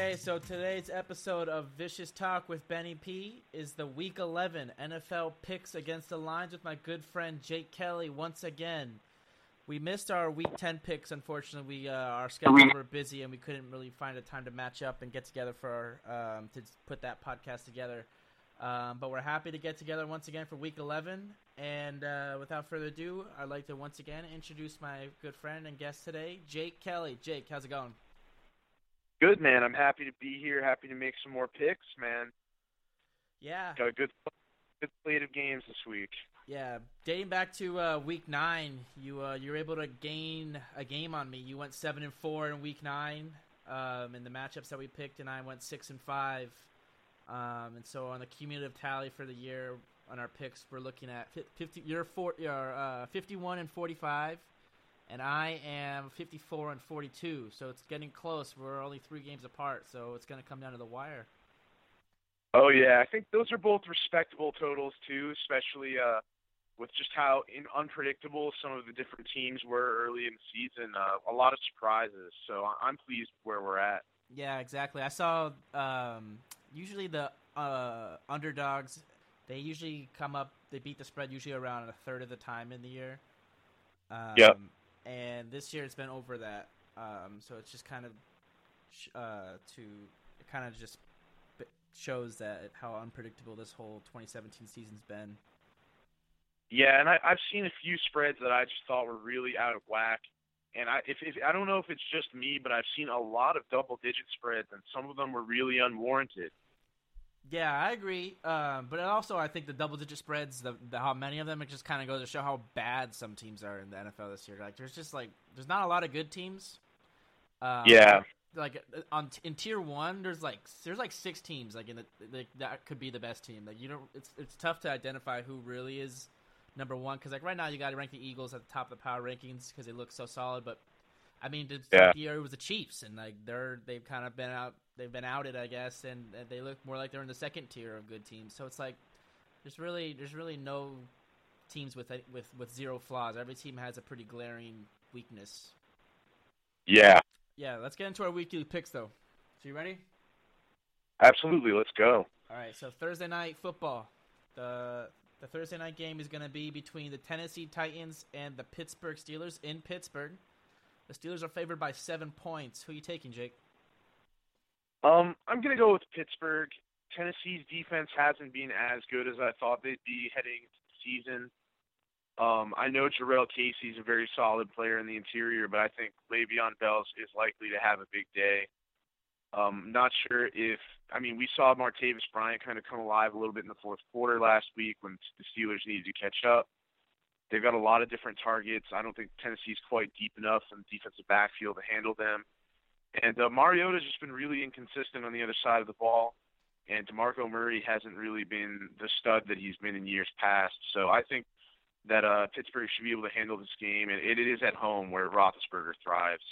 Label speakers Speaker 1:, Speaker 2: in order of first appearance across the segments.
Speaker 1: Okay, so today's episode of Vicious Talk with Benny P is the Week 11 NFL picks against the lines with my good friend Jake Kelly once again. We missed our Week 10 picks, unfortunately. We uh, our schedules were busy and we couldn't really find a time to match up and get together for our, um, to put that podcast together. Um, but we're happy to get together once again for Week 11. And uh, without further ado, I'd like to once again introduce my good friend and guest today, Jake Kelly. Jake, how's it going?
Speaker 2: Good man. I'm happy to be here. Happy to make some more picks, man.
Speaker 1: Yeah.
Speaker 2: Got a good good slate of games this week.
Speaker 1: Yeah, dating back to uh, week nine, you uh, you were able to gain a game on me. You went seven and four in week nine um, in the matchups that we picked, and I went six and five. Um, and so on the cumulative tally for the year on our picks, we're looking at fifty. You're four. You're uh, fifty-one and forty-five and I am 54 and 42. So it's getting close. We're only three games apart, so it's going to come down to the wire.
Speaker 2: Oh yeah, I think those are both respectable totals too, especially uh, with just how in unpredictable some of the different teams were early in the season. Uh, a lot of surprises, so I'm pleased where we're at.
Speaker 1: Yeah, exactly. I saw um, usually the uh, underdogs. They usually come up. They beat the spread usually around a third of the time in the year.
Speaker 2: Um, yep
Speaker 1: and this year it's been over that. Um, so it's just kind of uh, to it kind of just shows that how unpredictable this whole 2017 season's been.
Speaker 2: Yeah, and I, I've seen a few spreads that I just thought were really out of whack. And I, if, if I don't know if it's just me, but I've seen a lot of double-digit spreads, and some of them were really unwarranted.
Speaker 1: Yeah, I agree. Um, but also, I think the double digit spreads, the, the how many of them, it just kind of goes to show how bad some teams are in the NFL this year. Like, there's just like there's not a lot of good teams.
Speaker 2: Um, yeah.
Speaker 1: Like on in tier one, there's like there's like six teams like in the like, that could be the best team. Like you don't, it's it's tough to identify who really is number one because like right now you got to rank the Eagles at the top of the power rankings because they look so solid. But I mean, the yeah. year it was the Chiefs, and like they're they've kind of been out they've been outed, I guess, and, and they look more like they're in the second tier of good teams. So it's like there's really there's really no teams with with with zero flaws. Every team has a pretty glaring weakness.
Speaker 2: Yeah.
Speaker 1: Yeah. Let's get into our weekly picks, though. So you ready?
Speaker 2: Absolutely. Let's go.
Speaker 1: All right. So Thursday night football. The the Thursday night game is going to be between the Tennessee Titans and the Pittsburgh Steelers in Pittsburgh. The Steelers are favored by seven points. Who are you taking, Jake?
Speaker 2: Um, I'm going to go with Pittsburgh. Tennessee's defense hasn't been as good as I thought they'd be heading into the season. Um, I know Jurrell Casey's a very solid player in the interior, but I think Le'Veon Bell is likely to have a big day. Um, not sure if I mean we saw Martavis Bryant kind of come alive a little bit in the fourth quarter last week when the Steelers needed to catch up. They've got a lot of different targets. I don't think Tennessee's quite deep enough in the defensive backfield to handle them. And uh, Mariota's just been really inconsistent on the other side of the ball, and Demarco Murray hasn't really been the stud that he's been in years past. So I think that uh, Pittsburgh should be able to handle this game, and it, it is at home where Roethlisberger thrives.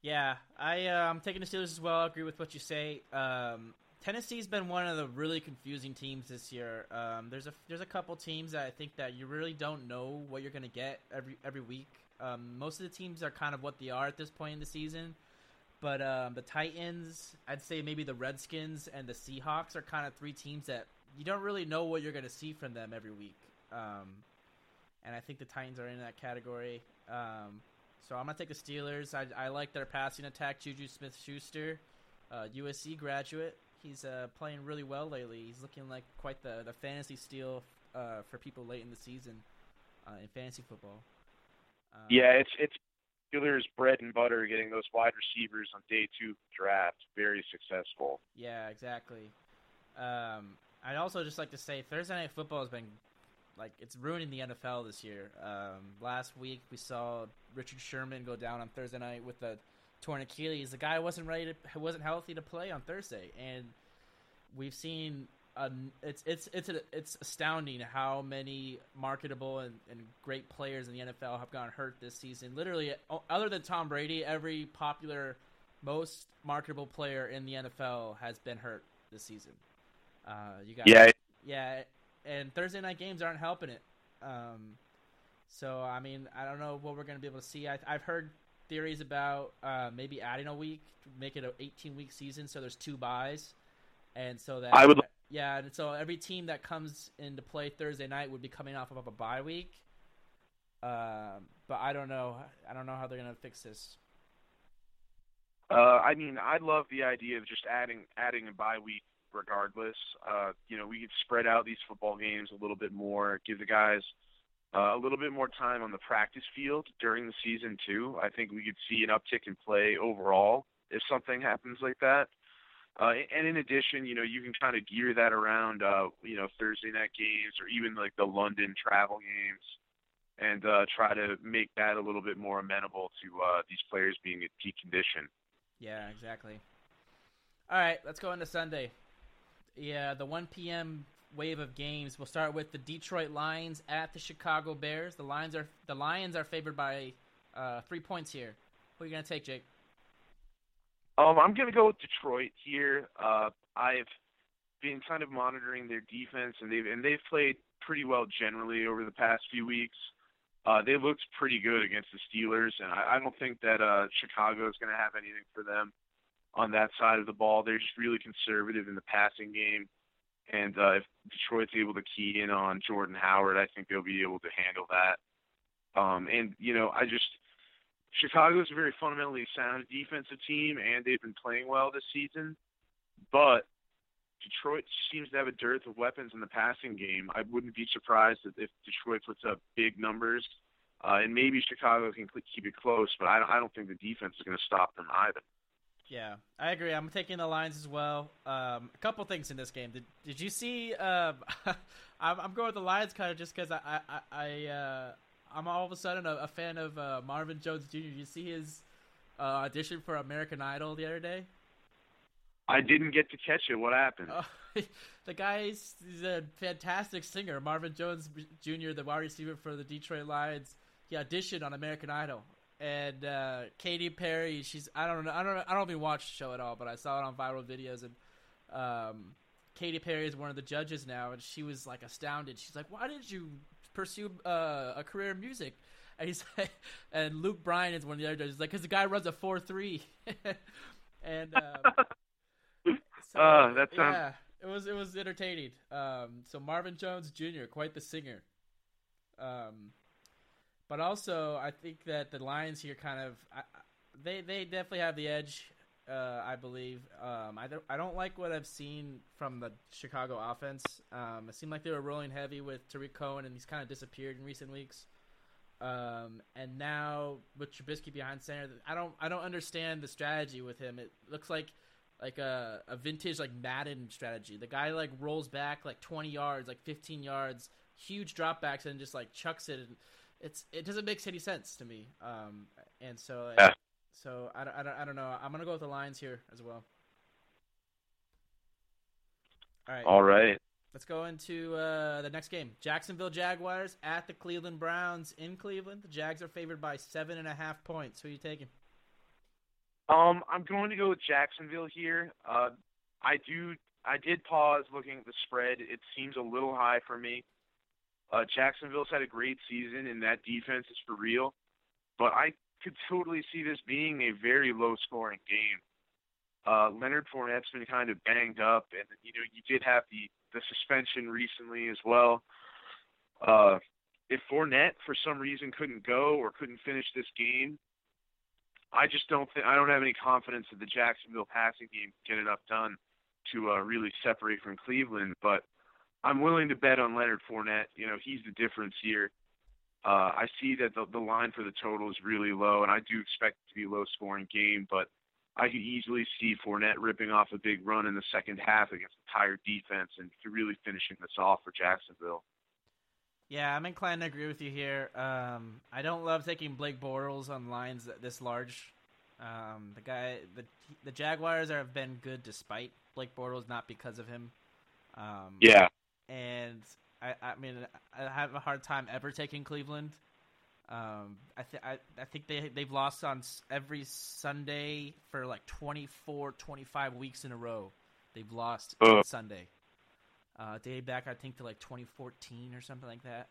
Speaker 1: Yeah, I uh, I'm taking the Steelers as well. I agree with what you say. Um, Tennessee's been one of the really confusing teams this year. Um, there's a there's a couple teams that I think that you really don't know what you're going to get every every week. Um, most of the teams are kind of what they are at this point in the season. But um, the Titans, I'd say maybe the Redskins and the Seahawks are kind of three teams that you don't really know what you're going to see from them every week. Um, and I think the Titans are in that category. Um, so I'm going to take the Steelers. I, I, like their passing attack. Juju Smith Schuster, uh, USC graduate. He's uh, playing really well lately. He's looking like quite the, the fantasy steal uh, for people late in the season uh, in fantasy football.
Speaker 2: Um, yeah, it's it's Steelers' bread and butter getting those wide receivers on day two draft. Very successful.
Speaker 1: Yeah, exactly. Um, I'd also just like to say Thursday night football has been like it's ruining the NFL this year. Um, last week we saw Richard Sherman go down on Thursday night with a torn Achilles. The guy wasn't ready to wasn't healthy to play on Thursday, and we've seen it's it's it's a, it's astounding how many marketable and, and great players in the NFL have gotten hurt this season. Literally, other than Tom Brady, every popular, most marketable player in the NFL has been hurt this season. Uh, you got
Speaker 2: yeah,
Speaker 1: yeah, and Thursday night games aren't helping it. Um, so I mean, I don't know what we're going to be able to see. I, I've heard theories about uh, maybe adding a week, make it an 18 week season, so there's two byes, and so that
Speaker 2: I would-
Speaker 1: yeah, and so every team that comes into play Thursday night would be coming off of a bye week. Um, but I don't know. I don't know how they're gonna fix this.
Speaker 2: Uh, I mean, I love the idea of just adding adding a bye week regardless. Uh, you know, we could spread out these football games a little bit more, give the guys uh, a little bit more time on the practice field during the season too. I think we could see an uptick in play overall if something happens like that. Uh, and in addition, you know, you can kind of gear that around, uh, you know, Thursday night games or even like the London travel games, and uh, try to make that a little bit more amenable to uh, these players being at peak condition.
Speaker 1: Yeah, exactly. All right, let's go into Sunday. Yeah, the 1 p.m. wave of games. We'll start with the Detroit Lions at the Chicago Bears. The Lions are the Lions are favored by uh, three points here. Who are you gonna take, Jake?
Speaker 2: Um, I'm gonna go with Detroit here. Uh, I've been kind of monitoring their defense, and they've and they've played pretty well generally over the past few weeks. Uh, they looked pretty good against the Steelers, and I, I don't think that uh, Chicago is going to have anything for them on that side of the ball. They're just really conservative in the passing game, and uh, if Detroit's able to key in on Jordan Howard, I think they'll be able to handle that. Um, and you know, I just Chicago's a very fundamentally sound defensive team, and they've been playing well this season. But Detroit seems to have a dearth of weapons in the passing game. I wouldn't be surprised if Detroit puts up big numbers, uh, and maybe Chicago can keep it close. But I don't, I don't think the defense is going to stop them either.
Speaker 1: Yeah, I agree. I'm taking the Lions as well. Um, a couple things in this game. Did Did you see? Um, I'm, I'm going with the Lions kind of just because I, I, I uh, I'm all of a sudden a, a fan of uh, Marvin Jones Jr. Did you see his uh, audition for American Idol the other day?
Speaker 2: I didn't get to catch it. What happened?
Speaker 1: Oh, the guy's he's a fantastic singer. Marvin Jones Jr., the wide receiver for the Detroit Lions, he auditioned on American Idol. And uh, Katy Perry, she's I don't know I don't I don't even watch the show at all, but I saw it on viral videos and um, Katy Perry is one of the judges now, and she was like astounded. She's like, "Why did you pursue uh, a career in music?" And he's like, and Luke Bryan is one of the other judges, like, "Cause the guy runs a four three, and um, so,
Speaker 2: Uh, that sounds-
Speaker 1: yeah, it was it was entertaining. Um, so Marvin Jones Jr., quite the singer. Um, but also I think that the Lions here kind of I- they they definitely have the edge. Uh, I believe. Um, I don't I don't like what I've seen from the Chicago offense. Um, it seemed like they were rolling heavy with Tarik Cohen, and he's kind of disappeared in recent weeks. Um, and now with Trubisky behind center, I don't I don't understand the strategy with him. It looks like like a, a vintage like Madden strategy. The guy like rolls back like 20 yards, like 15 yards, huge dropbacks, and just like chucks it. And it's it doesn't make any sense to me. Um, and so like,
Speaker 2: Yeah.
Speaker 1: So I, don't- I, don't, I don't know. I'm gonna go with the Lions here as well. All right.
Speaker 2: All right.
Speaker 1: Let's go into uh, the next game. Jacksonville Jaguars at the Cleveland Browns in Cleveland. The Jags are favored by seven and a half points. Who are you taking?
Speaker 2: Um, I'm going to go with Jacksonville here. Uh, I do. I did pause looking at the spread. It seems a little high for me. Uh, Jacksonville's had a great season, and that defense is for real. But I could totally see this being a very low-scoring game. Uh, Leonard Fournette's been kind of banged up, and you know you did have the the suspension recently as well. Uh, if Fournette for some reason couldn't go or couldn't finish this game, I just don't think I don't have any confidence that the Jacksonville passing game can get enough done to uh, really separate from Cleveland. But I'm willing to bet on Leonard Fournette. You know, he's the difference here. Uh, I see that the, the line for the total is really low, and I do expect it to be a low-scoring game. But I could easily see Fournette ripping off a big run in the second half against a tired defense and really finishing this off for Jacksonville.
Speaker 1: Yeah, I'm inclined to agree with you here. Um, I don't love taking Blake Bortles on lines this large. Um, the guy, the the Jaguars are, have been good despite Blake Bortles, not because of him. Um,
Speaker 2: Yeah.
Speaker 1: and I, I mean, I have a hard time ever taking Cleveland. Um, I, th- I, I think they they've lost on every Sunday for like 24, 25 weeks in a row. They've lost on Sunday. Uh, dated back, I think, to like 2014 or something like that.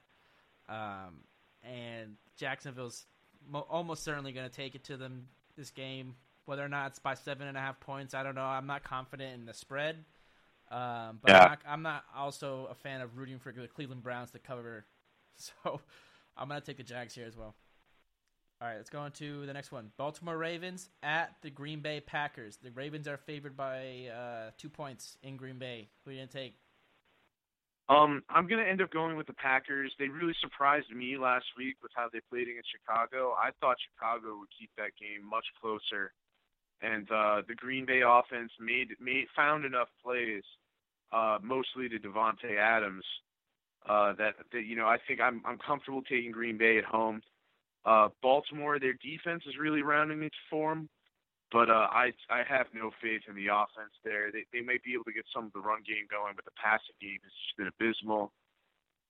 Speaker 1: Um, and Jacksonville's mo- almost certainly going to take it to them this game. Whether or not it's by seven and a half points, I don't know. I'm not confident in the spread. Um, but
Speaker 2: Yeah.
Speaker 1: I'm, not, I'm not also a fan of rooting for the Cleveland Browns to cover. So I'm going to take the Jags here as well. All right, let's go on to the next one. Baltimore Ravens at the Green Bay Packers. The Ravens are favored by uh, two points in Green Bay. Who are you going to take?
Speaker 2: Um, I'm gonna end up going with the Packers. They really surprised me last week with how they played against Chicago. I thought Chicago would keep that game much closer, and uh, the Green Bay offense made made found enough plays, uh, mostly to Davante Adams, uh, that, that you know I think I'm I'm comfortable taking Green Bay at home. Uh, Baltimore, their defense is really rounding its form, but uh, I I have no faith in the offense there. They they might be able to get some of the run game going, but the passing game has just been abysmal.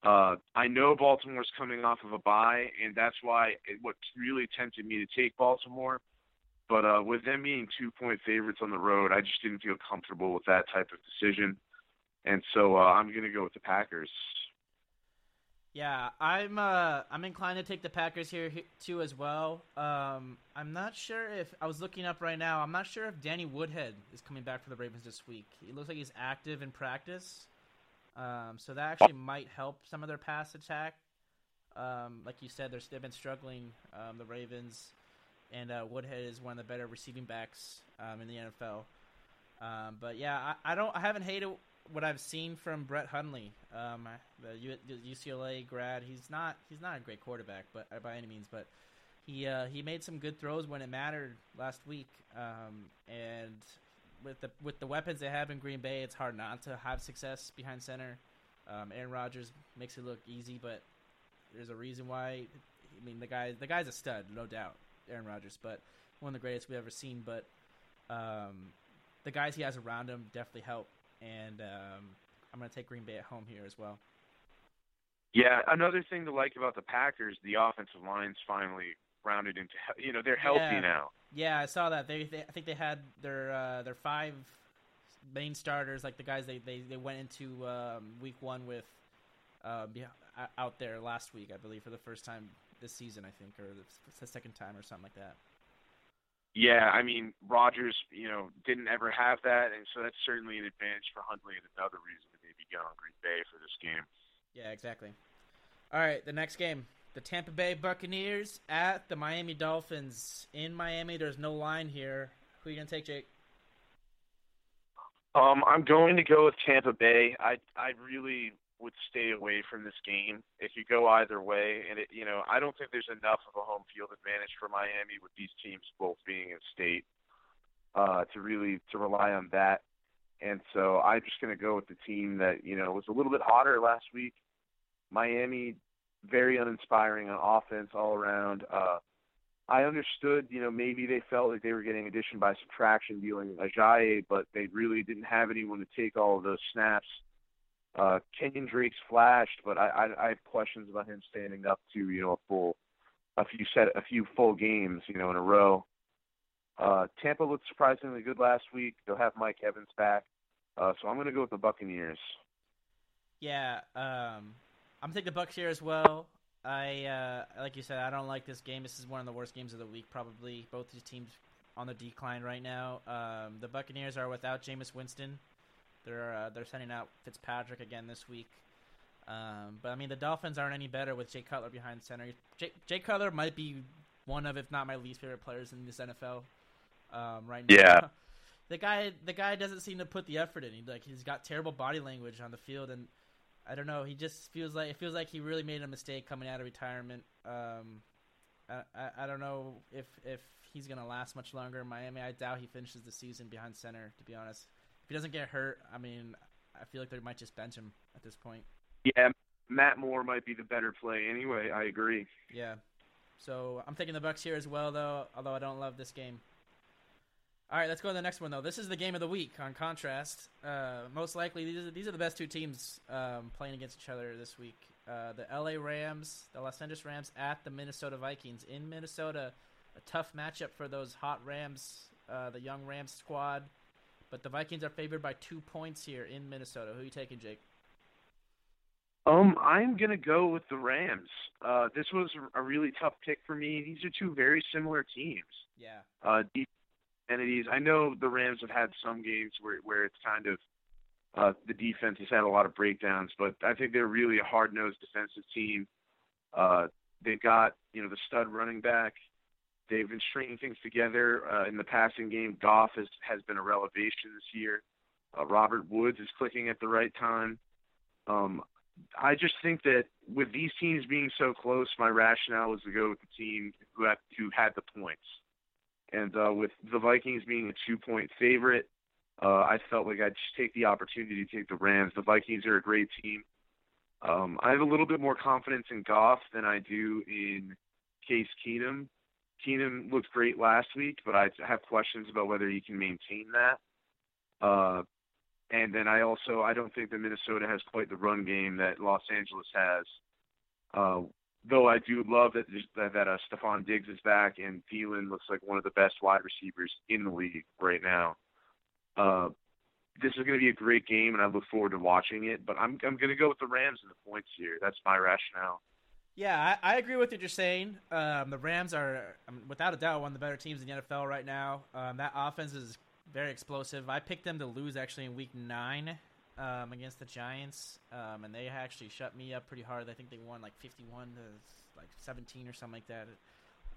Speaker 2: Uh, I know Baltimore's coming off of a bye, and that's why it, what really tempted me to take Baltimore. But uh, with them being two point favorites on the road, I just didn't feel comfortable with that type of decision, and so uh, I'm going to go with the Packers.
Speaker 1: Yeah, I'm uh I'm inclined to take the Packers here too as well. Um, I'm not sure if I was looking up right now. I'm not sure if Danny Woodhead is coming back for the Ravens this week. He looks like he's active in practice, um, so that actually might help some of their pass attack. Um, like you said, they've been struggling. Um, the Ravens and uh, Woodhead is one of the better receiving backs um, in the NFL. Um, but yeah, I, I don't I haven't hated what I've seen from Brett Hundley, um, the, U, the UCLA grad, he's not he's not a great quarterback, but uh, by any means, but he uh, he made some good throws when it mattered last week. Um, and with the with the weapons they have in Green Bay, it's hard not to have success behind center. Um, Aaron Rodgers makes it look easy, but there's a reason why. I mean, the guy the guy's a stud, no doubt, Aaron Rodgers, but one of the greatest we've ever seen. But um, the guys he has around him definitely help and um, I'm going to take Green Bay at home here as well.
Speaker 2: Yeah, another thing to like about the Packers, the offensive line's finally rounded into you know they're healthy
Speaker 1: Yeah.
Speaker 2: now.
Speaker 1: Yeah, I saw that. They, they I think they had their uh, their five main starters, like the guys they they, they went into um, week one with, uh, out there last week, I believe, for the first time this season, I think, or the, the second time or something like that.
Speaker 2: Yeah, I mean Rodgers, you know, didn't ever have that, and so that's certainly an advantage for Hundley, and another reason to maybe get on Green Bay for this game.
Speaker 1: Yeah, exactly. All right, the next game. The Tampa Bay Buccaneers at the Miami Dolphins. In Miami, there's no line here. Who are you going to take, Jake?
Speaker 2: Um, I'm going to go with Tampa Bay. I I really would stay away from this game. It could go either way, and it you know I don't think there's enough of a home field advantage for Miami with these teams both being in state uh, to really to rely on that. And so I'm just going to go with the team that you know was a little bit hotter last week. Miami, very uninspiring on offense all around. Uh, I understood, you know, maybe they felt like they were getting addition by subtraction dealing Ajayi, but they really didn't have anyone to take all of those snaps. Uh, Kenyan Drake's flashed, but I, I, I have questions about him standing up to, you know, a full, a few set, a few full games, you know, in a row. Uh, Tampa looked surprisingly good last week. They'll have Mike Evans back, uh, so I'm going to go with the Buccaneers.
Speaker 1: Yeah, um, I'm taking the Bucks here as well. I uh, like you said, I don't like this game. This is one of the worst games of the week, probably. Both these teams on the decline right now. Um, the Buccaneers are without Jameis Winston. They're uh, they're sending out Fitzpatrick again this week. Um, but I mean, the Dolphins aren't any better with Jay Cutler behind center. Jay, Jay Cutler might be one of, if not my least favorite players in this NFL um, right now.
Speaker 2: Yeah.
Speaker 1: the guy, the guy doesn't seem to put the effort in. He like he's got terrible body language on the field, and I don't know. He just feels like it feels like he really made a mistake coming out of retirement. Um, I, I, I don't know if if he's gonna last much longer in Miami. I doubt he finishes the season behind center. To be honest, if he doesn't get hurt, I mean, I feel like they might just bench him at this point.
Speaker 2: Yeah, Matt Moore might be the better play anyway. I agree.
Speaker 1: Yeah. So I'm taking the Bucks here as well, though. Although I don't love this game. All right, let's go to the next one though. This is the game of the week. On contrast, uh, most likely these are, these are the best two teams um, playing against each other this week. Uh, the LA Rams, the Los Angeles Rams at the Minnesota Vikings in Minnesota. A tough matchup for those hot Rams, uh, the young Rams squad. But the Vikings are favored by two points here in Minnesota. Who are you taking, Jake?
Speaker 2: Um, I'm gonna go with the Rams. Uh, this was a really tough pick for me. These are two very similar teams.
Speaker 1: Yeah.
Speaker 2: Uh, deep entities. I know the Rams have had some games where where it's kind of uh, the defense has had a lot of breakdowns, but I think they're really a hard-nosed defensive team. Uh, they've got you know the stud running back. They've been stringing things together uh, in the passing game. Goff has has been a revelation this year. Uh, Robert Woods is clicking at the right time. Um, I just think that with these teams being so close, my rationale was to go with the team who had who had the points. And uh, with the Vikings being a two-point favorite, uh, I felt like I'd just take the opportunity to take the Rams. The Vikings are a great team. Um, I have a little bit more confidence in Goff than I do in Case Keenum. Keenum looked great last week, but I have questions about whether he can maintain that. Uh, and then I also I don't think that Minnesota has quite the run game that Los Angeles has. Uh, though I do love that that, that uh, Stefon Diggs is back and Thielen looks like one of the best wide receivers in the league right now. Uh, this is going to be a great game, and I look forward to watching it. But I'm I'm going to go with the Rams and the points here. That's my rationale.
Speaker 1: Yeah, I, I agree with what you're saying. Um, the Rams are, without a doubt, one of the better teams in the NFL right now. Um, that offense is very explosive. I picked them to lose actually in Week Nine um, against the Giants, um, and they actually shut me up pretty hard. I think they won like 51 to like 17 or something like that.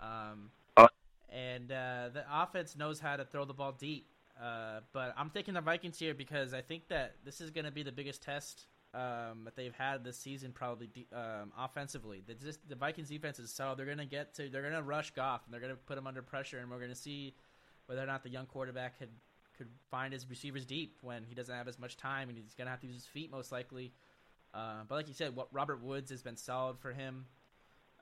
Speaker 1: Um, uh. and uh, the offense knows how to throw the ball deep. Uh, but I'm taking the Vikings here because I think that this is going to be the biggest test um, that they've had this season, probably de- um, offensively. The, just, the Vikings defense is so they're going to get to they're going to rush Goff and they're going to put him under pressure, and we're going to see whether or not the young quarterback could could find his receivers deep when he doesn't have as much time and he's going to have to use his feet most likely. Uh, but like you said, what Robert Woods has been solid for him.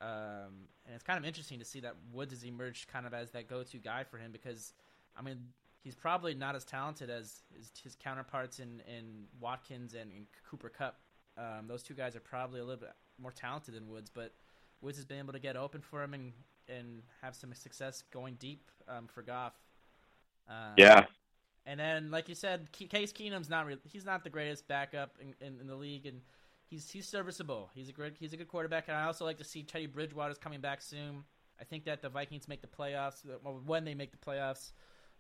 Speaker 1: Um, and it's kind of interesting to see that Woods has emerged kind of as that go-to guy for him because, I mean, he's probably not as talented as his, his counterparts in, in Watkins and in Cooper Kupp. Um, those two guys are probably a little bit more talented than Woods, but Woods has been able to get open for him and and have some success going deep um, for Goff.
Speaker 2: Um, yeah.
Speaker 1: And then, like you said, Case Keenum's not re- he's not the greatest backup in, in, in, the league, and he's he's serviceable. He's a great he's a good quarterback, and I also like to see Teddy Bridgewater's coming back soon. I think that the Vikings make the playoffs when they make the playoffs.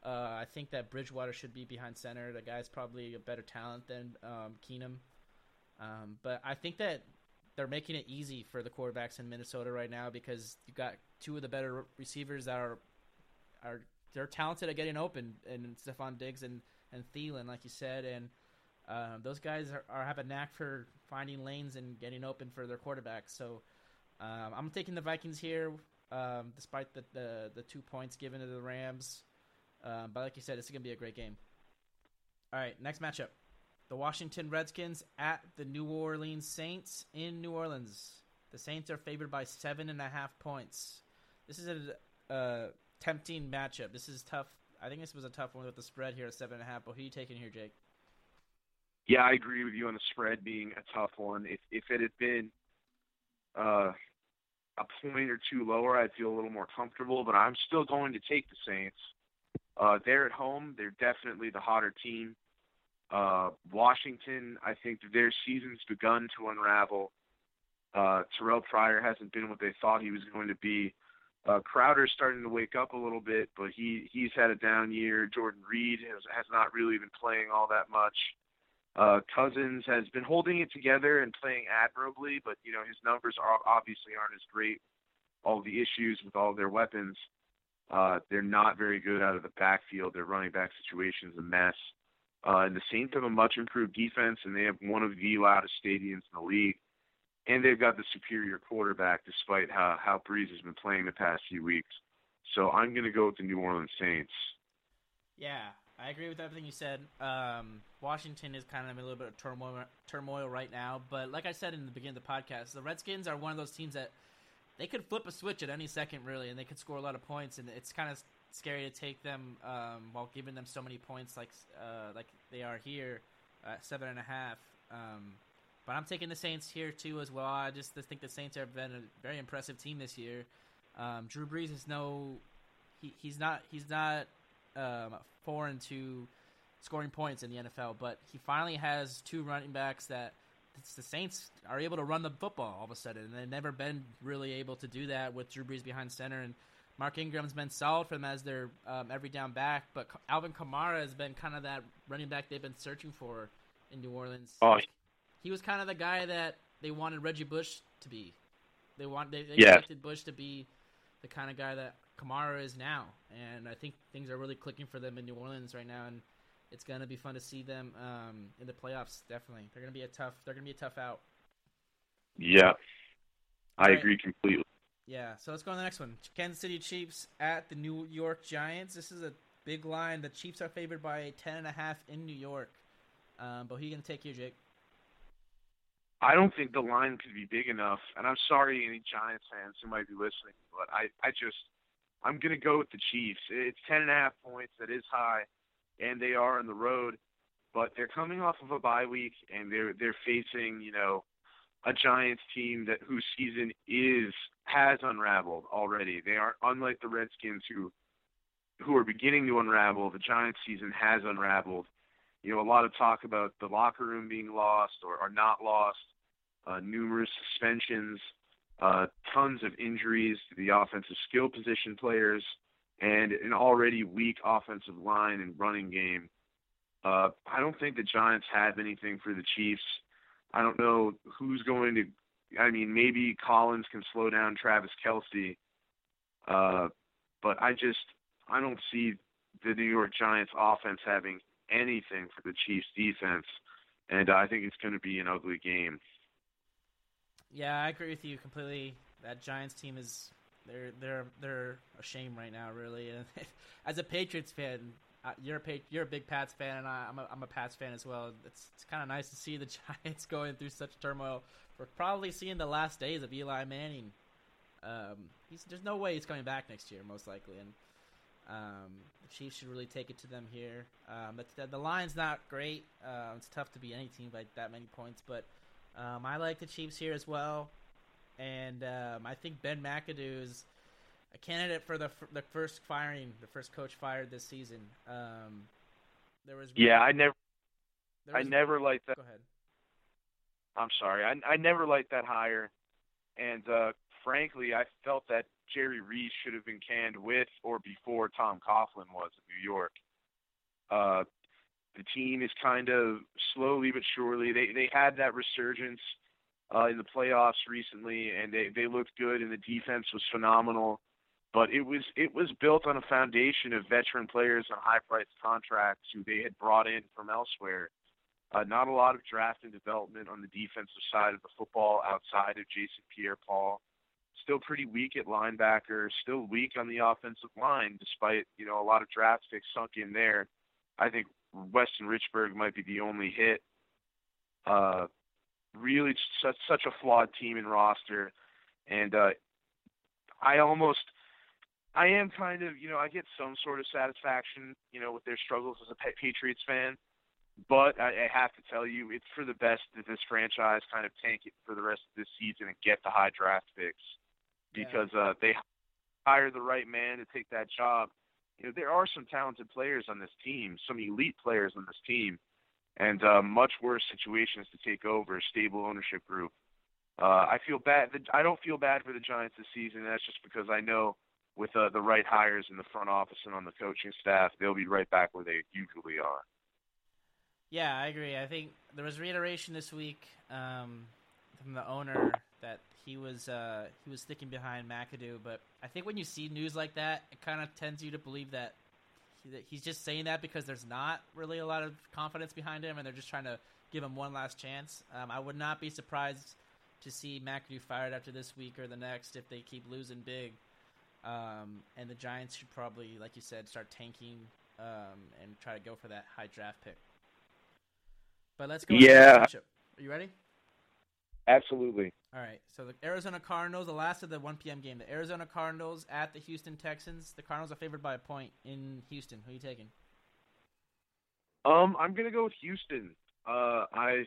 Speaker 1: Uh, I think that Bridgewater should be behind center. The guy's probably a better talent than um, Keenum, um, but I think that they're making it easy for the quarterbacks in Minnesota right now because you've got two of the better receivers that are are they're talented at getting open, and Stefon Diggs and and Thielen, like you said, and uh, those guys are, are, have a knack for finding lanes and getting open for their quarterbacks. So um, I'm taking the Vikings here, um, despite the, the, the two points given to the Rams. Um, but like you said, it's going to be a great game. All right, next matchup: the Washington Redskins at the New Orleans Saints in New Orleans. The Saints are favored by seven and a half points. This is a uh, tempting matchup. This is tough. I think this was a tough one with the spread here at seven and a half. But who are you taking here, Jake?
Speaker 2: Yeah, I agree with you on the spread being a tough one. If if it had been uh, a point or two lower, I'd feel a little more comfortable. But I'm still going to take the Saints. Uh, they're at home. They're definitely the hotter team. Uh, Washington, I think their season's begun to unravel. Uh, Terrelle Pryor hasn't been what they thought he was going to be. Uh, Crowder's starting to wake up a little bit, but he he's had a down year. Jordan Reed has has not really been playing all that much. Uh, Cousins has been holding it together and playing admirably, but you know his numbers are obviously aren't as great. All the issues with all their weapons, uh, they're not very good out of the backfield. Their running back situation is a mess. Uh, and the Saints have a much improved defense, and they have one of the loudest stadiums in the league and they've got the superior quarterback despite how how Brees has been playing the past few weeks. So I'm going to go with the New Orleans Saints.
Speaker 1: Yeah, I agree with everything you said. Um, Washington is kind of in a little bit of turmoil turmoil right now, but like I said in the beginning of the podcast, the Redskins are one of those teams that they could flip a switch at any second, really, and they could score a lot of points, and it's kind of scary to take them um, while giving them so many points, like uh, like they are here, at seven and a half. Um, but I'm taking the Saints here too as well. I just think the Saints have been a very impressive team this year. Um, Drew Brees is no, he, he's not he's not um, foreign to scoring points in the NFL, but he finally has two running backs that the Saints are able to run the football all of a sudden, and they've never been really able to do that with Drew Brees behind center. And Mark Ingram's been solid for them as their um, every down back, but Alvin Kamara has been kind of that running back they've been searching for in New Orleans.
Speaker 2: Oh,
Speaker 1: he was kind of the guy that they wanted Reggie Bush to be. They want they, they
Speaker 2: Yeah.
Speaker 1: expected Bush to be the kind of guy that Kamara is now, and I think things are really clicking for them in New Orleans right now, and it's gonna be fun to see them um, in the playoffs. Definitely, they're gonna be a tough. They're gonna be a tough out.
Speaker 2: yeah. I
Speaker 1: Right.
Speaker 2: agree completely.
Speaker 1: Yeah, so let's go on to the next one. Kansas City Chiefs at the New York Giants. This is a big line. The Chiefs are favored by ten and a half in New York. Um, but who you gonna take here, Jake?
Speaker 2: I don't think the line could be big enough, and I'm sorry any Giants fans who might be listening, but I, I just, I'm gonna go with the Chiefs. It's ten and a half points. That is high, and they are on the road, but they're coming off of a bye week, and they're they're facing, you know, a Giants team that whose season is has unraveled already. They are unlike the Redskins who, who are beginning to unravel. The Giants season has unraveled. You know, a lot of talk about the locker room being lost or, or not lost uh, numerous suspensions, uh, tons of injuries to the offensive skill position players, and an already weak offensive line and running game. Uh, I don't think the Giants have anything for the Chiefs. I don't know who's going to. I mean, maybe Collins can slow down Travis Kelce, uh, but I just I don't see the New York Giants offense having anything for the Chiefs defense, and I think it's going to be an ugly game.
Speaker 1: Yeah, I agree with you completely. That Giants team is they're they're they're a shame right now, really. And as a Patriots fan, you're a you're a big Pats fan, and I, I'm a I'm a Pats fan as well. It's it's kind of nice to see the Giants going through such turmoil. We're probably seeing the last days of Eli Manning. Um, he's there's no way he's coming back next year, most likely, and um, the Chiefs should really take it to them here. Um, but the, the line's not great. Uh, it's tough to beat any team by that many points, but um, I like the Chiefs here as well, and um, I think Ben McAdoo is a candidate for the f- the first firing, the first coach fired this season. Um, there was
Speaker 2: Yeah, I never,
Speaker 1: there
Speaker 2: I
Speaker 1: was-
Speaker 2: never liked that.
Speaker 1: Go ahead.
Speaker 2: I'm sorry, I, I never liked that hire, and uh, frankly, I felt that Jerry Reese should have been canned with or before Tom Coughlin was in New York. Uh, the team is kind of slowly but surely they they had that resurgence uh, in the playoffs recently, and they they looked good, and the defense was phenomenal. But it was it was built on a foundation of veteran players on high priced contracts who they had brought in from elsewhere. Uh, not a lot of draft and development on the defensive side of the football outside of Jason Pierre-Paul. Still pretty weak at linebacker. Still weak on the offensive line, despite you know a lot of draft picks sunk in there. I think Weston Richburg might be the only hit. Uh, really, such such a flawed team and roster, and uh, I almost, I am kind of, you know, I get some sort of satisfaction, you know, with their struggles as a Patriots fan. But I, I have to tell you, it's for the best that this franchise kind of tank it for the rest of this season and get the high draft picks
Speaker 1: Yeah.
Speaker 2: because uh, they hire the right man to take that job. You know, there are some talented players on this team, some elite players on this team, and uh, much worse situations to take over. a Stable ownership group. Uh, I feel bad. I don't feel bad for the Giants this season. That's just because I know with uh, the right hires in the front office and on the coaching staff, they'll be right back where they usually are.
Speaker 1: Yeah, I agree. I think there was reiteration this week um, from the owner that he was uh, he was sticking behind McAdoo. But I think when you see news like that, it kind of tends you to believe that he's just saying that because there's not really a lot of confidence behind him, and they're just trying to give him one last chance. Um, I would not be surprised to see McAdoo fired after this week or the next if they keep losing big. Um, and the Giants should probably, like you said, start tanking um, and try to go for that high draft pick. But let's go.
Speaker 2: Yeah.
Speaker 1: Are you ready?
Speaker 2: Absolutely.
Speaker 1: All right. So the Arizona Cardinals, the last of the 1 p.m. game. The Arizona Cardinals at the Houston Texans. The Cardinals are favored by a point in Houston. Who are you taking?
Speaker 2: Um, I'm gonna go with Houston. Uh, I,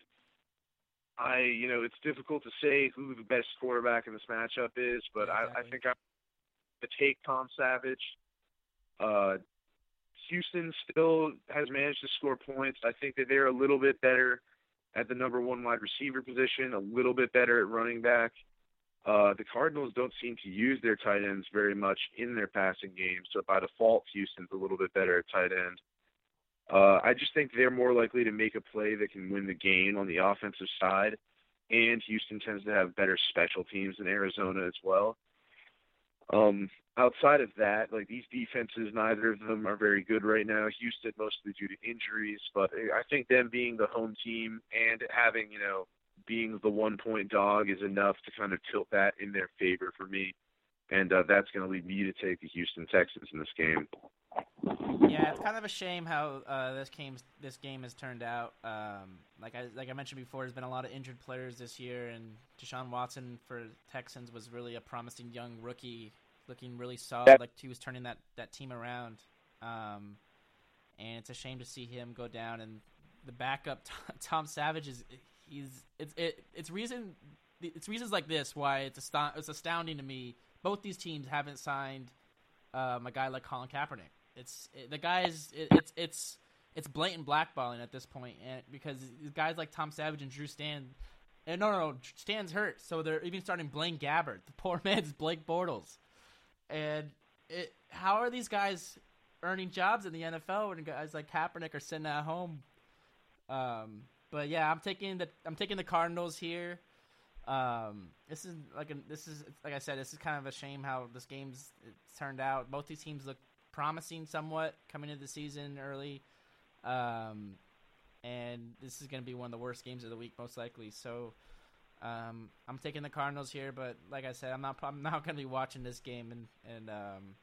Speaker 2: I, you know, it's difficult to say who the best quarterback in this matchup is, but
Speaker 1: Yeah,
Speaker 2: I, I think I'm to take Tom Savage. Uh, Houston still has managed to score points. I think that they're a little bit better at the number one wide receiver position, a little bit better at running back. Uh, the Cardinals don't seem to use their tight ends very much in their passing game, so by default, Houston's a little bit better at tight end. Uh, I just think they're more likely to make a play that can win the game on the offensive side, and Houston tends to have better special teams than Arizona as well. Um, outside of that, like these defenses, neither of them are very good right now. Houston mostly due to injuries, but I think them being the home team and having you know being the one point dog is enough to kind of tilt that in their favor for me, and uh, that's going to lead me to take the Houston Texans in this game.
Speaker 1: Yeah, it's kind of a shame how uh, this game this game has turned out. Um, like I like I mentioned before, there's been a lot of injured players this year, and Deshaun Watson for Texans was really a promising young rookie, looking really solid. Yep. Like he was turning that that team around. Um, and it's a shame to see him go down. And the backup Tom Savage is he's it's it, it's reason it's reasons like this why it's ast- it's astounding to me. Both these teams haven't signed um, a guy like Colin Kaepernick. It's it, the guys. It, it's it's it's blatant blackballing at this point, and because guys like Tom Savage and Drew Stand, and no, no, no, Stan's hurt, so they're even starting Blaine Gabbert. The poor man's Blake Bortles, and it. How are these guys earning jobs in the NFL when guys like Kaepernick are sitting at home? Um, but yeah, I'm taking the I'm taking the Cardinals here. Um, this is like a, this is like I said, this is kind of a shame how this game's turned out. Both these teams look promising somewhat coming into the season early. Um, and this is going to be one of the worst games of the week, most likely. So, um, I'm taking the Cardinals here, but like I said, I'm not I'm not going to be watching this game, and and um,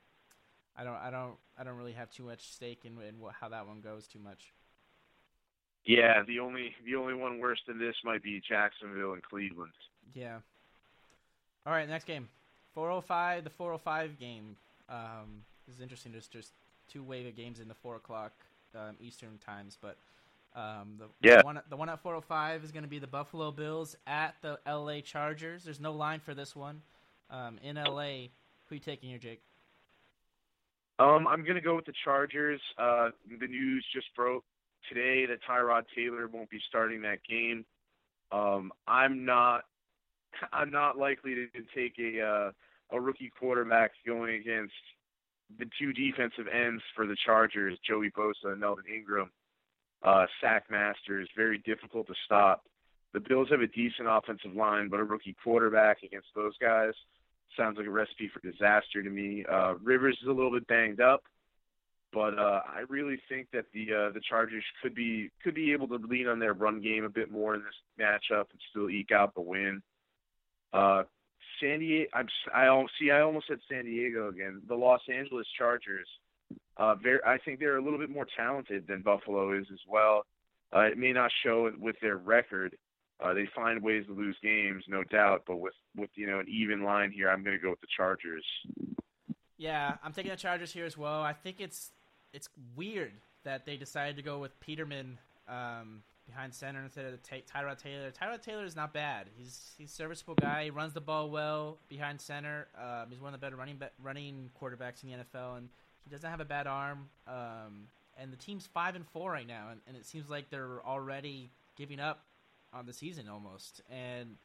Speaker 1: I don't I don't I don't really have too much stake in, in what, how that one goes too much.
Speaker 2: Yeah, the only the only one worse than this might be Jacksonville and Cleveland.
Speaker 1: Yeah. All right, next game, 405. The 405 game. Um, this is interesting. There's just two wave of games in the four o'clock um, Eastern times, but um, the,
Speaker 2: yeah.
Speaker 1: the one the one at 405 is going to be the Buffalo Bills at the LA Chargers. There's no line for this one. Um, in LA, who you taking here, Jake?
Speaker 2: Um, I'm going to go with the Chargers. Uh, the news just broke today that Tyrod Taylor won't be starting that game. Um, I'm not I'm not likely to take a uh, a rookie quarterback going against the two defensive ends for the Chargers, Joey Bosa and Melvin Ingram, uh, sack masters, very difficult to stop. The Bills have a decent offensive line, but a rookie quarterback against those guys sounds like a recipe for disaster to me. Uh, Rivers is a little bit banged up, but uh, I really think that the uh, the Chargers could be could be able to lean on their run game a bit more in this matchup and still eke out the win. Uh, San Diego. I see. I almost said San Diego again. The Los Angeles Chargers. Uh, very, I think they're a little bit more talented than Buffalo is as well. Uh, it may not show with their record. Uh, they find ways to lose games, no doubt. But with with you know an even line here, I'm going to go with the Chargers.
Speaker 1: Yeah, I'm taking the Chargers here as well. I think it's it's weird that they decided to go with Peterman um, behind center instead of Ty- Tyrod Taylor. Tyrod Taylor is not bad. He's he's a serviceable guy. He runs the ball well behind center. Um, he's one of the better running running quarterbacks in the NFL, and he doesn't have a bad arm. Um, and the team's five and four right now, and, and it seems like they're already giving up on the season almost. And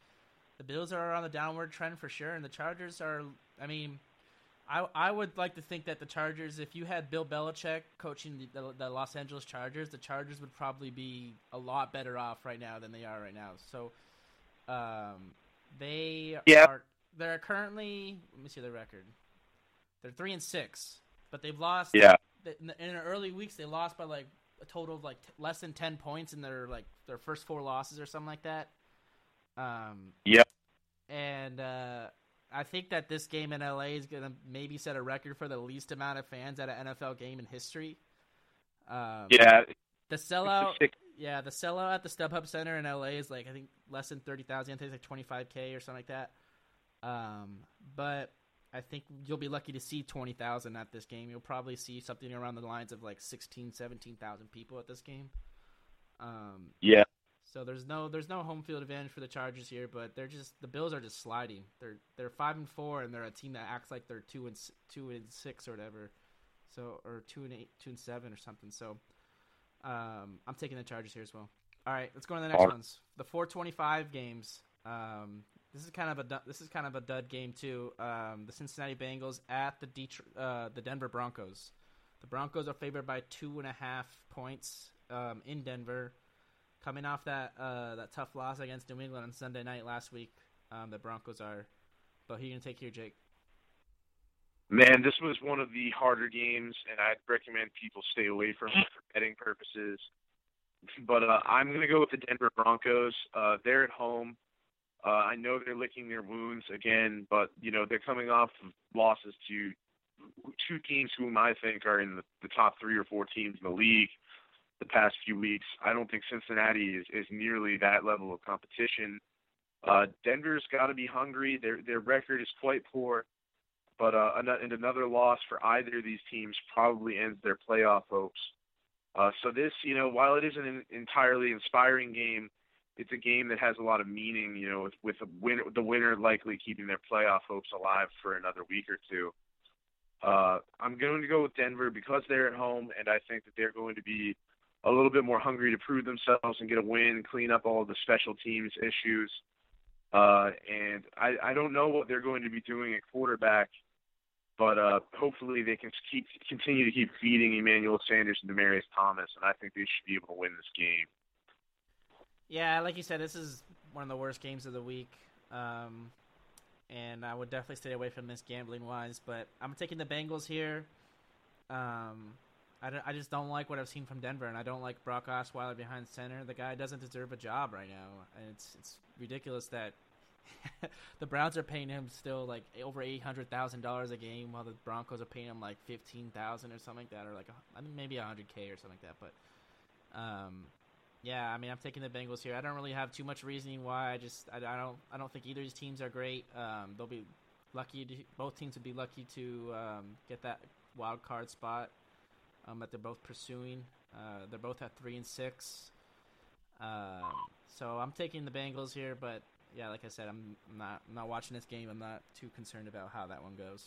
Speaker 1: the Bills are on the downward trend for sure, and the Chargers are. I mean, I I would like to think that the Chargers, if you had Bill Belichick coaching the, the, the, Los Angeles Chargers, the Chargers would probably be a lot better off right now than they are right now. So, um, they
Speaker 2: yep.
Speaker 1: are they're currently let me see their record. They're three and six, but they've lost.
Speaker 2: Yeah.
Speaker 1: In the, in the early weeks, they lost by like a total of like t- less than ten points in their like their first four losses or something like that. Um.
Speaker 2: Yep.
Speaker 1: And uh, I think that this game in LA is going to maybe set a record for the least amount of fans at an NFL game in history. Um,
Speaker 2: yeah.
Speaker 1: The sellout, yeah, the sellout at the StubHub Center in LA is like I think less than thirty thousand. I think it's like twenty five k or something like that. Um, but I think you'll be lucky to see twenty thousand at this game. You'll probably see something around the lines of like 16, 17,000 people at this game. Um,
Speaker 2: yeah.
Speaker 1: So there's no there's no home field advantage for the Chargers here, but they're just the Bills are just sliding. They're they're five and four, and they're a team that acts like they're two and two and six or whatever. So or two and eight, two and seven or something. So um, I'm taking the Chargers here as well. All right, let's go on to the next ones. The 425 games. Um, this is kind of a this is kind of a dud game too. Um, the Cincinnati Bengals at the Detroit, uh, the Denver Broncos. The Broncos are favored by two and a half points um, in Denver, coming off that uh, that tough loss against New England on Sunday night last week. Um, the Broncos are, but who you gonna take here, Jake?
Speaker 2: Man, this was one of the harder games, and I'd recommend people stay away from it for betting purposes. But uh, I'm to go with the Denver Broncos. Uh, they're at home. Uh, I know they're licking their wounds again, but you know they're coming off of losses to two teams whom I think are in the, the top three or four teams in the league the past few weeks. I don't think Cincinnati is, is nearly that level of competition. Uh, Denver's got to be hungry. Their their record is quite poor but uh, and another loss for either of these teams probably ends their playoff hopes. Uh, so this, you know, while it isn't an entirely inspiring game, it's a game that has a lot of meaning. You know, with with the winner likely keeping their playoff hopes alive for another week or two. Uh, I'm going to go with Denver because they're at home, and I think that they're going to be a little bit more hungry to prove themselves and get a win, clean up all the special teams issues. Uh, and I, I don't know what they're going to be doing at quarterback but uh, hopefully they can keep continue to keep feeding Emmanuel Sanders and Demaryius Thomas, and I think they should be able to win this game.
Speaker 1: Yeah, like you said, this is one of the worst games of the week. Um, and I would definitely stay away from this gambling wise. But I'm taking the Bengals here. Um, I, I just don't like what I've seen from Denver, and I don't like Brock Osweiler behind center. The guy doesn't deserve a job right now, and it's it's ridiculous that the Browns are paying him still like over eight hundred thousand dollars a game, while the Broncos are paying him like fifteen thousand or something like that, or like I mean maybe hundred k or something like that. But um, yeah, I mean, I'm taking the Bengals here. I don't really have too much reasoning why. I just, I, I don't, I don't think either of these teams are great. Um, they'll be lucky. To, both teams would be lucky to um, get that wild card spot um, that they're both pursuing. Uh, they're both at three and six. Um, so I'm taking the Bengals here, but yeah, like I said, I'm not, I'm not watching this game. I'm not too concerned about how that one goes.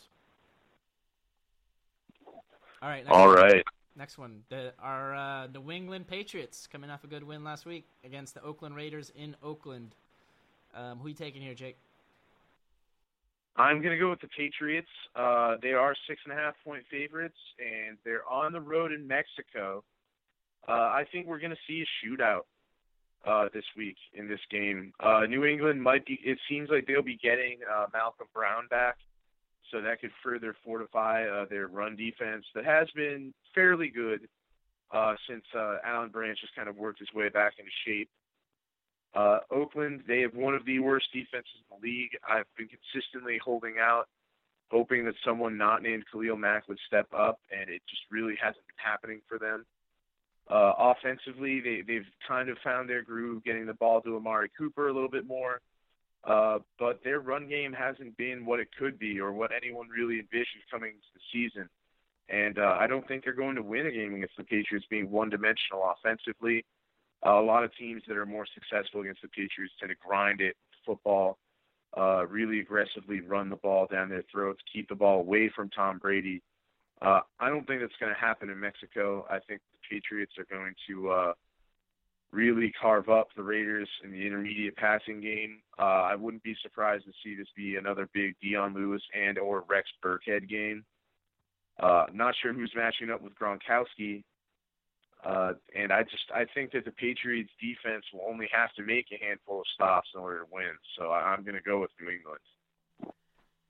Speaker 1: All right. next
Speaker 2: All
Speaker 1: one.
Speaker 2: right.
Speaker 1: Next one, the our uh, New England Patriots coming off a good win last week against the Oakland Raiders in Oakland. Um, who you taking here, Jake?
Speaker 2: I'm going to go with the Patriots. Uh, they are six and a half point favorites, and they're on the road in Mexico. Uh, I think we're going to see a shootout uh, this week in this game. Uh, New England might be. It seems like they'll be getting uh, Malcom Brown back, so that could further fortify uh, their run defense that has been fairly good uh, since uh, Alan Branch has kind of worked his way back into shape. Uh, Oakland, they have one of the worst defenses in the league. I've been consistently holding out, hoping that someone not named Khalil Mack would step up, and it just really hasn't been happening for them. Uh, offensively, they, they've kind of found their groove, getting the ball to Amari Cooper a little bit more. Uh, but their run game hasn't been what it could be or what anyone really envisioned coming into the season. And uh, I don't think they're going to win a game against the Patriots being one dimensional offensively. A lot of teams that are more successful against the Patriots tend to grind it football, uh, really aggressively run the ball down their throats, keep the ball away from Tom Brady. Uh, I don't think that's going to happen in Mexico. I think the Patriots are going to uh, really carve up the Raiders in the intermediate passing game. Uh, I wouldn't be surprised to see this be another big Dion Lewis and or Rex Burkhead game. Uh, not sure who's matching up with Gronkowski. Uh, and I just I think that the Patriots defense will only have to make a handful of stops in order to win. So I'm going to go with New England.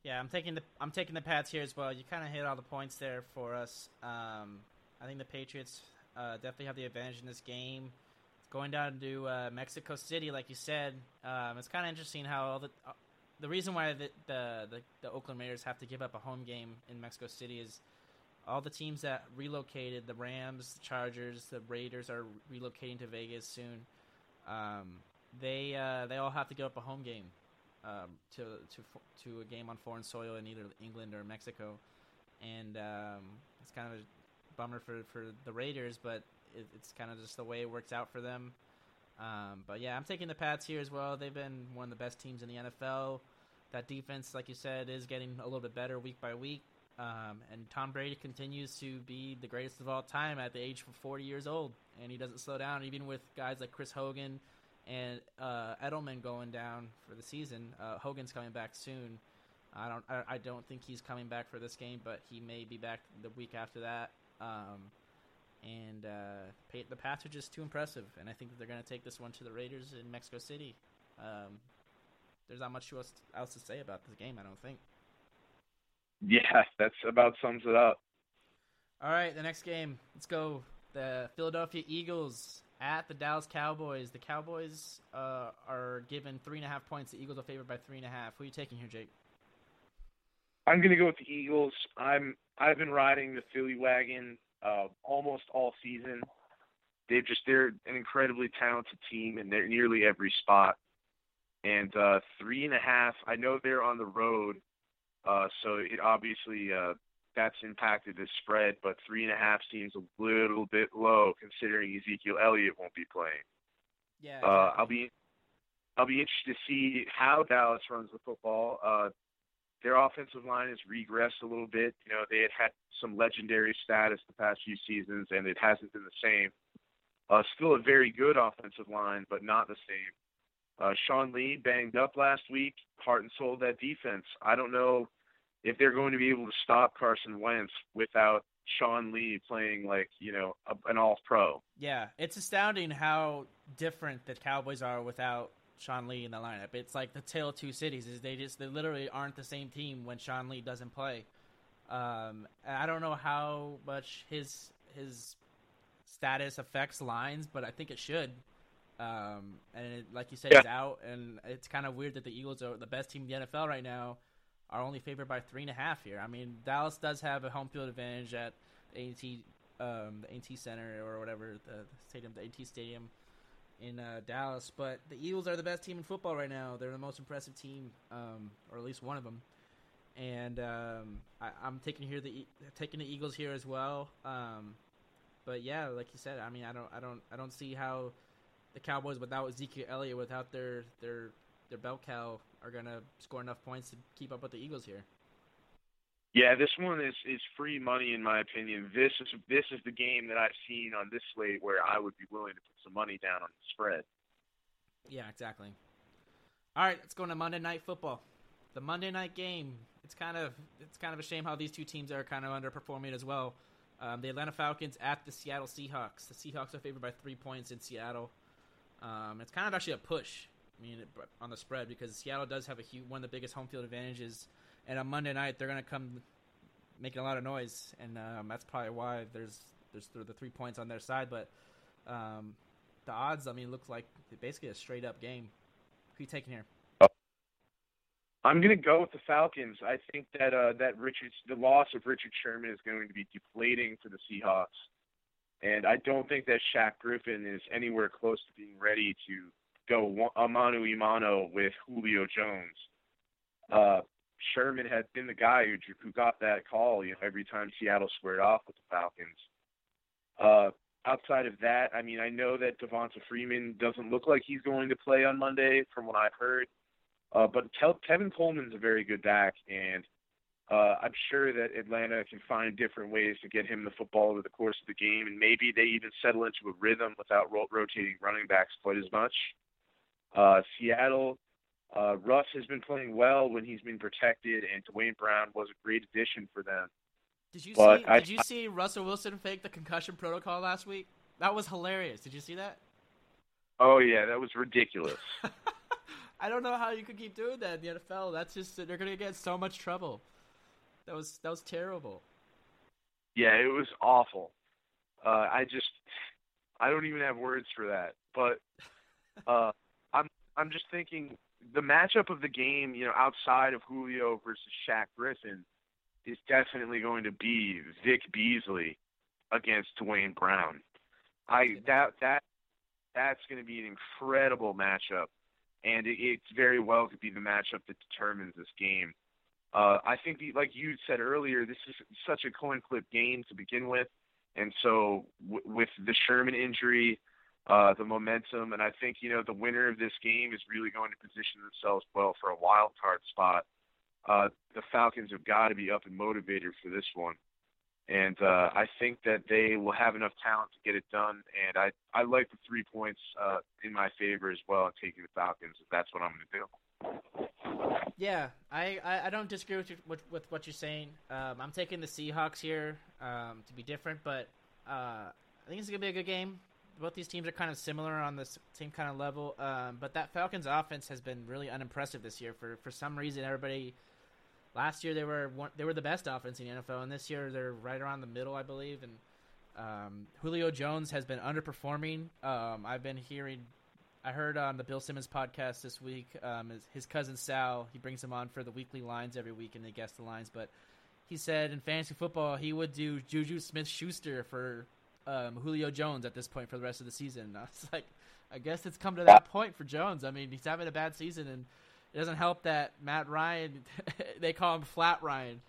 Speaker 1: Yeah, I'm taking the I'm taking the Pats here as well. You kind of hit all the points there for us. Um, I think the Patriots uh, definitely have the advantage in this game. Going down to uh, Mexico City, like you said, um, it's kind of interesting how all the uh, the reason why the, the the the Oakland Raiders have to give up a home game in Mexico City is all the teams that relocated the Rams, the Chargers, the Raiders are relocating to Vegas soon. Um, they uh, they all have to give up a home game um, to to to a game on foreign soil in either England or Mexico, and um, it's kind of a bummer for for the Raiders, but it, it's kind of just the way it works out for them. Um, but yeah, I'm taking the Pats here as well. They've been one of the best teams in the NFL. That defense, like you said, is getting a little bit better week by week. Um, and Tom Brady continues to be the greatest of all time at the age of 40 years old. and he doesn't slow down. Even with guys like Chris Hogan and uh, Edelman going down for the season, uh, Hogan's coming back soon. I don't I, I, don't think he's coming back for this game, but he may be back the week after that. Um, and uh, the Pats are just too impressive, and I think that they're going to take this one to the Raiders in Mexico City. Um, there's not much else else to say about this game, I don't think.
Speaker 2: Yeah, that's about sums it up.
Speaker 1: All right, the next game. Let's go. The Philadelphia Eagles at the Dallas Cowboys. The Cowboys uh, are given three and a half points. The Eagles are favored by three and a half. Who are you taking here, Jake?
Speaker 2: I'm going to go with the Eagles. I'm I've been riding the Philly wagon uh, almost all season. They've just they're an incredibly talented team and they're nearly every spot. And uh, three and a half. I know they're on the road, uh, so it obviously uh, that's impacted the spread. But three and a half seems a little bit low considering Ezekiel Elliott won't be playing.
Speaker 1: Yeah.
Speaker 2: Uh, I'll be I'll be interested to see how Dallas runs the football. Uh, their offensive line has regressed a little bit. You know, they had had some legendary status the past few seasons, and it hasn't been the same. Uh, still a very good offensive line, but not the same. Uh, Sean Lee banged up last week, heart and soul of that defense. I don't know if they're going to be able to stop Carson Wentz without Sean Lee playing like you know a, an All Pro.
Speaker 1: Yeah, it's astounding how different the Cowboys are without Sean Lee in the lineup. It's like the tale of two cities. Is they just they literally aren't the same team when Sean Lee doesn't play. Um, I don't know how much his his status affects lines, but I think it should. Um, and it, like you said, yeah. he's out, and it's kind of weird that the Eagles are the best team in the NFL right now, are only favored by three and a half here. I mean, Dallas does have a home field advantage at AT um, the AT Center or whatever the, stadium, the AT Stadium in uh, Dallas. But the Eagles are the best team in football right now. They're the most impressive team, um, or at least one of them. And um, I, am taking here the taking the Eagles here as well. Um, but yeah, like you said, I mean, I don't, I don't, I don't see how the Cowboys without Ezekiel Elliott, without their their their bell cow, are gonna score enough points to keep up with the Eagles here.
Speaker 2: Yeah, this one is is free money in my opinion. This is this is the game that I've seen on this slate where I would be willing to put some money down on the spread.
Speaker 1: Yeah, exactly. All right, let's go to Monday Night Football. The Monday night game. It's kind of it's kind of a shame how these two teams are kind of underperforming as well. Um, the Atlanta Falcons at the Seattle Seahawks. The Seahawks are favored by three points in Seattle. Um, it's kind of actually a push. I mean, on the spread because Seattle does have a huge, one of the biggest home field advantages and on Monday night they're gonna come making a lot of noise, and um, that's probably why there's there's the three points on their side. But um, the odds, I mean, look like basically a straight up game. Who you taking here?
Speaker 2: I'm going to go with the Falcons. I think that uh, that Richard, the loss of Richard Sherman is going to be deflating for the Seahawks, and I don't think that Shaq Griffin is anywhere close to being ready to go mano a mano with Julio Jones. Uh, Sherman had been the guy who who got that call, you know, every time Seattle squared off with the Falcons. Uh, outside of that, I mean, I know that Devonta Freeman doesn't look like he's going to play on Monday, from what I've heard. Uh, but Tevin Coleman's a very good back, and uh, I'm sure that Atlanta can find different ways to get him the football over the course of the game, and maybe they even settle into a rhythm without ro- rotating running backs quite as much. Uh, Seattle uh, Russ has been playing well when he's been protected, and Duane Brown was a great addition for them.
Speaker 1: Did you but see? I, did you see Russell Wilson fake the concussion protocol last week? That was hilarious. Did you see that?
Speaker 2: Oh yeah, that was ridiculous.
Speaker 1: I don't know how you could keep doing that in the NFL. That's just they're gonna get so much trouble. That was that was terrible.
Speaker 2: Yeah, it was awful. Uh, I just I don't even have words for that. But uh, I'm I'm just thinking the matchup of the game, you know, outside of Julio versus Shaq Griffin, is definitely going to be Vic Beasley against Duane Brown. I that that that's going to be an incredible matchup, and it, it's very well could be the matchup that determines this game. Uh, I think, the, like you said earlier, this is such a coin flip game to begin with, and so w- with the Sherman injury, uh, the momentum, and I think you know the winner of this game is really going to position themselves well for a wild card spot. Uh, the Falcons have got to be up and motivated for this one, and uh, I think that they will have enough talent to get it done. And I I like the three points uh, in my favor as well, and taking the Falcons. If that's what I'm going to do.
Speaker 1: Yeah, I, I, I don't disagree with, your, with, with what you're saying. Um, I'm taking the Seahawks here um, to be different, but uh, I think it's gonna be a good game. Both these teams are kind of similar on the same kind of level, um, but that Falcons offense has been really unimpressive this year. For for some reason, everybody last year they were one, they were the best offense in the NFL, and this year they're right around the middle, I believe. And um, Julio Jones has been underperforming. Um, I've been hearing, I heard on the Bill Simmons podcast this week, um, his, his, cousin Sal, he brings him on for the weekly lines every week, and they guess the lines. But he said in fantasy football he would do Juju Smith Schuster for um, Julio Jones at this point for the rest of the season. And I was like, I guess it's come to that point for Jones. I mean, he's having a bad season, and it doesn't help that Matt Ryan, they call him Flat Ryan.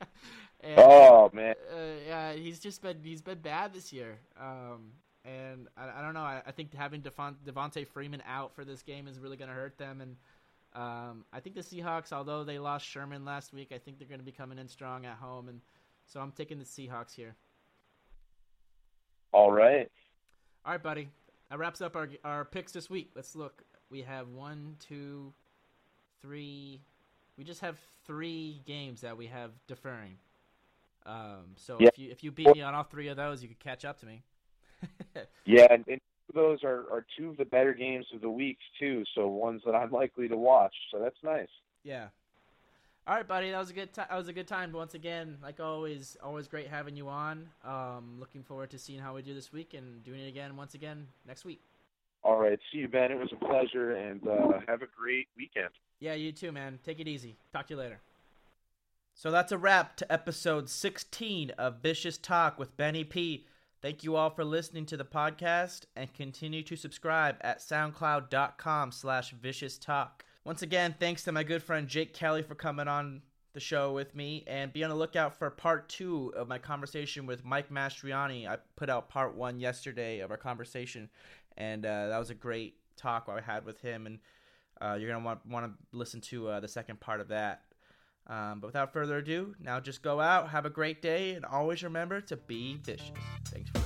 Speaker 2: and, oh man,
Speaker 1: uh, yeah, he's just been he's been bad this year. Um, and I, I, don't know. I, I think having Devon, Devonta Freeman out for this game is really going to hurt them. And um, I think the Seahawks, although they lost Sherman last week, I think they're going to be coming in strong at home. And so I'm taking the Seahawks here.
Speaker 2: All right.
Speaker 1: All right, buddy. That wraps up our our picks this week. Let's look. We have one, two, three. We just have three games that we have deferring. Um, so yeah. if you if you beat me on all three of those, you could catch up to me.
Speaker 2: yeah, and, and those are, are two of the better games of the week too. So ones that I'm likely to watch. So that's nice.
Speaker 1: Yeah. All right, buddy. That was a good. T- that was a good time. Once again, like always, always great having you on. Um, looking forward to seeing how we do this week and doing it again once again next week.
Speaker 2: All right. See you, Ben. It was a pleasure, and uh, have a great weekend.
Speaker 1: Yeah, you too, man. Take it easy. Talk to you later. So that's a wrap to episode 16 of Vicious Talk with Benny P. Thank you all for listening to the podcast and continue to subscribe at soundcloud.com slash vicious talk. Once again, thanks to my good friend Jake Kelly for coming on the show with me and be on the lookout for part two of my conversation with Mike Mastriani. I put out part one yesterday of our conversation and uh, that was a great talk I had with him and uh, you're gonna want want to listen to uh, the second part of that. Um, but without further ado, now just go out, have a great day, and always remember to be vicious. Thanks for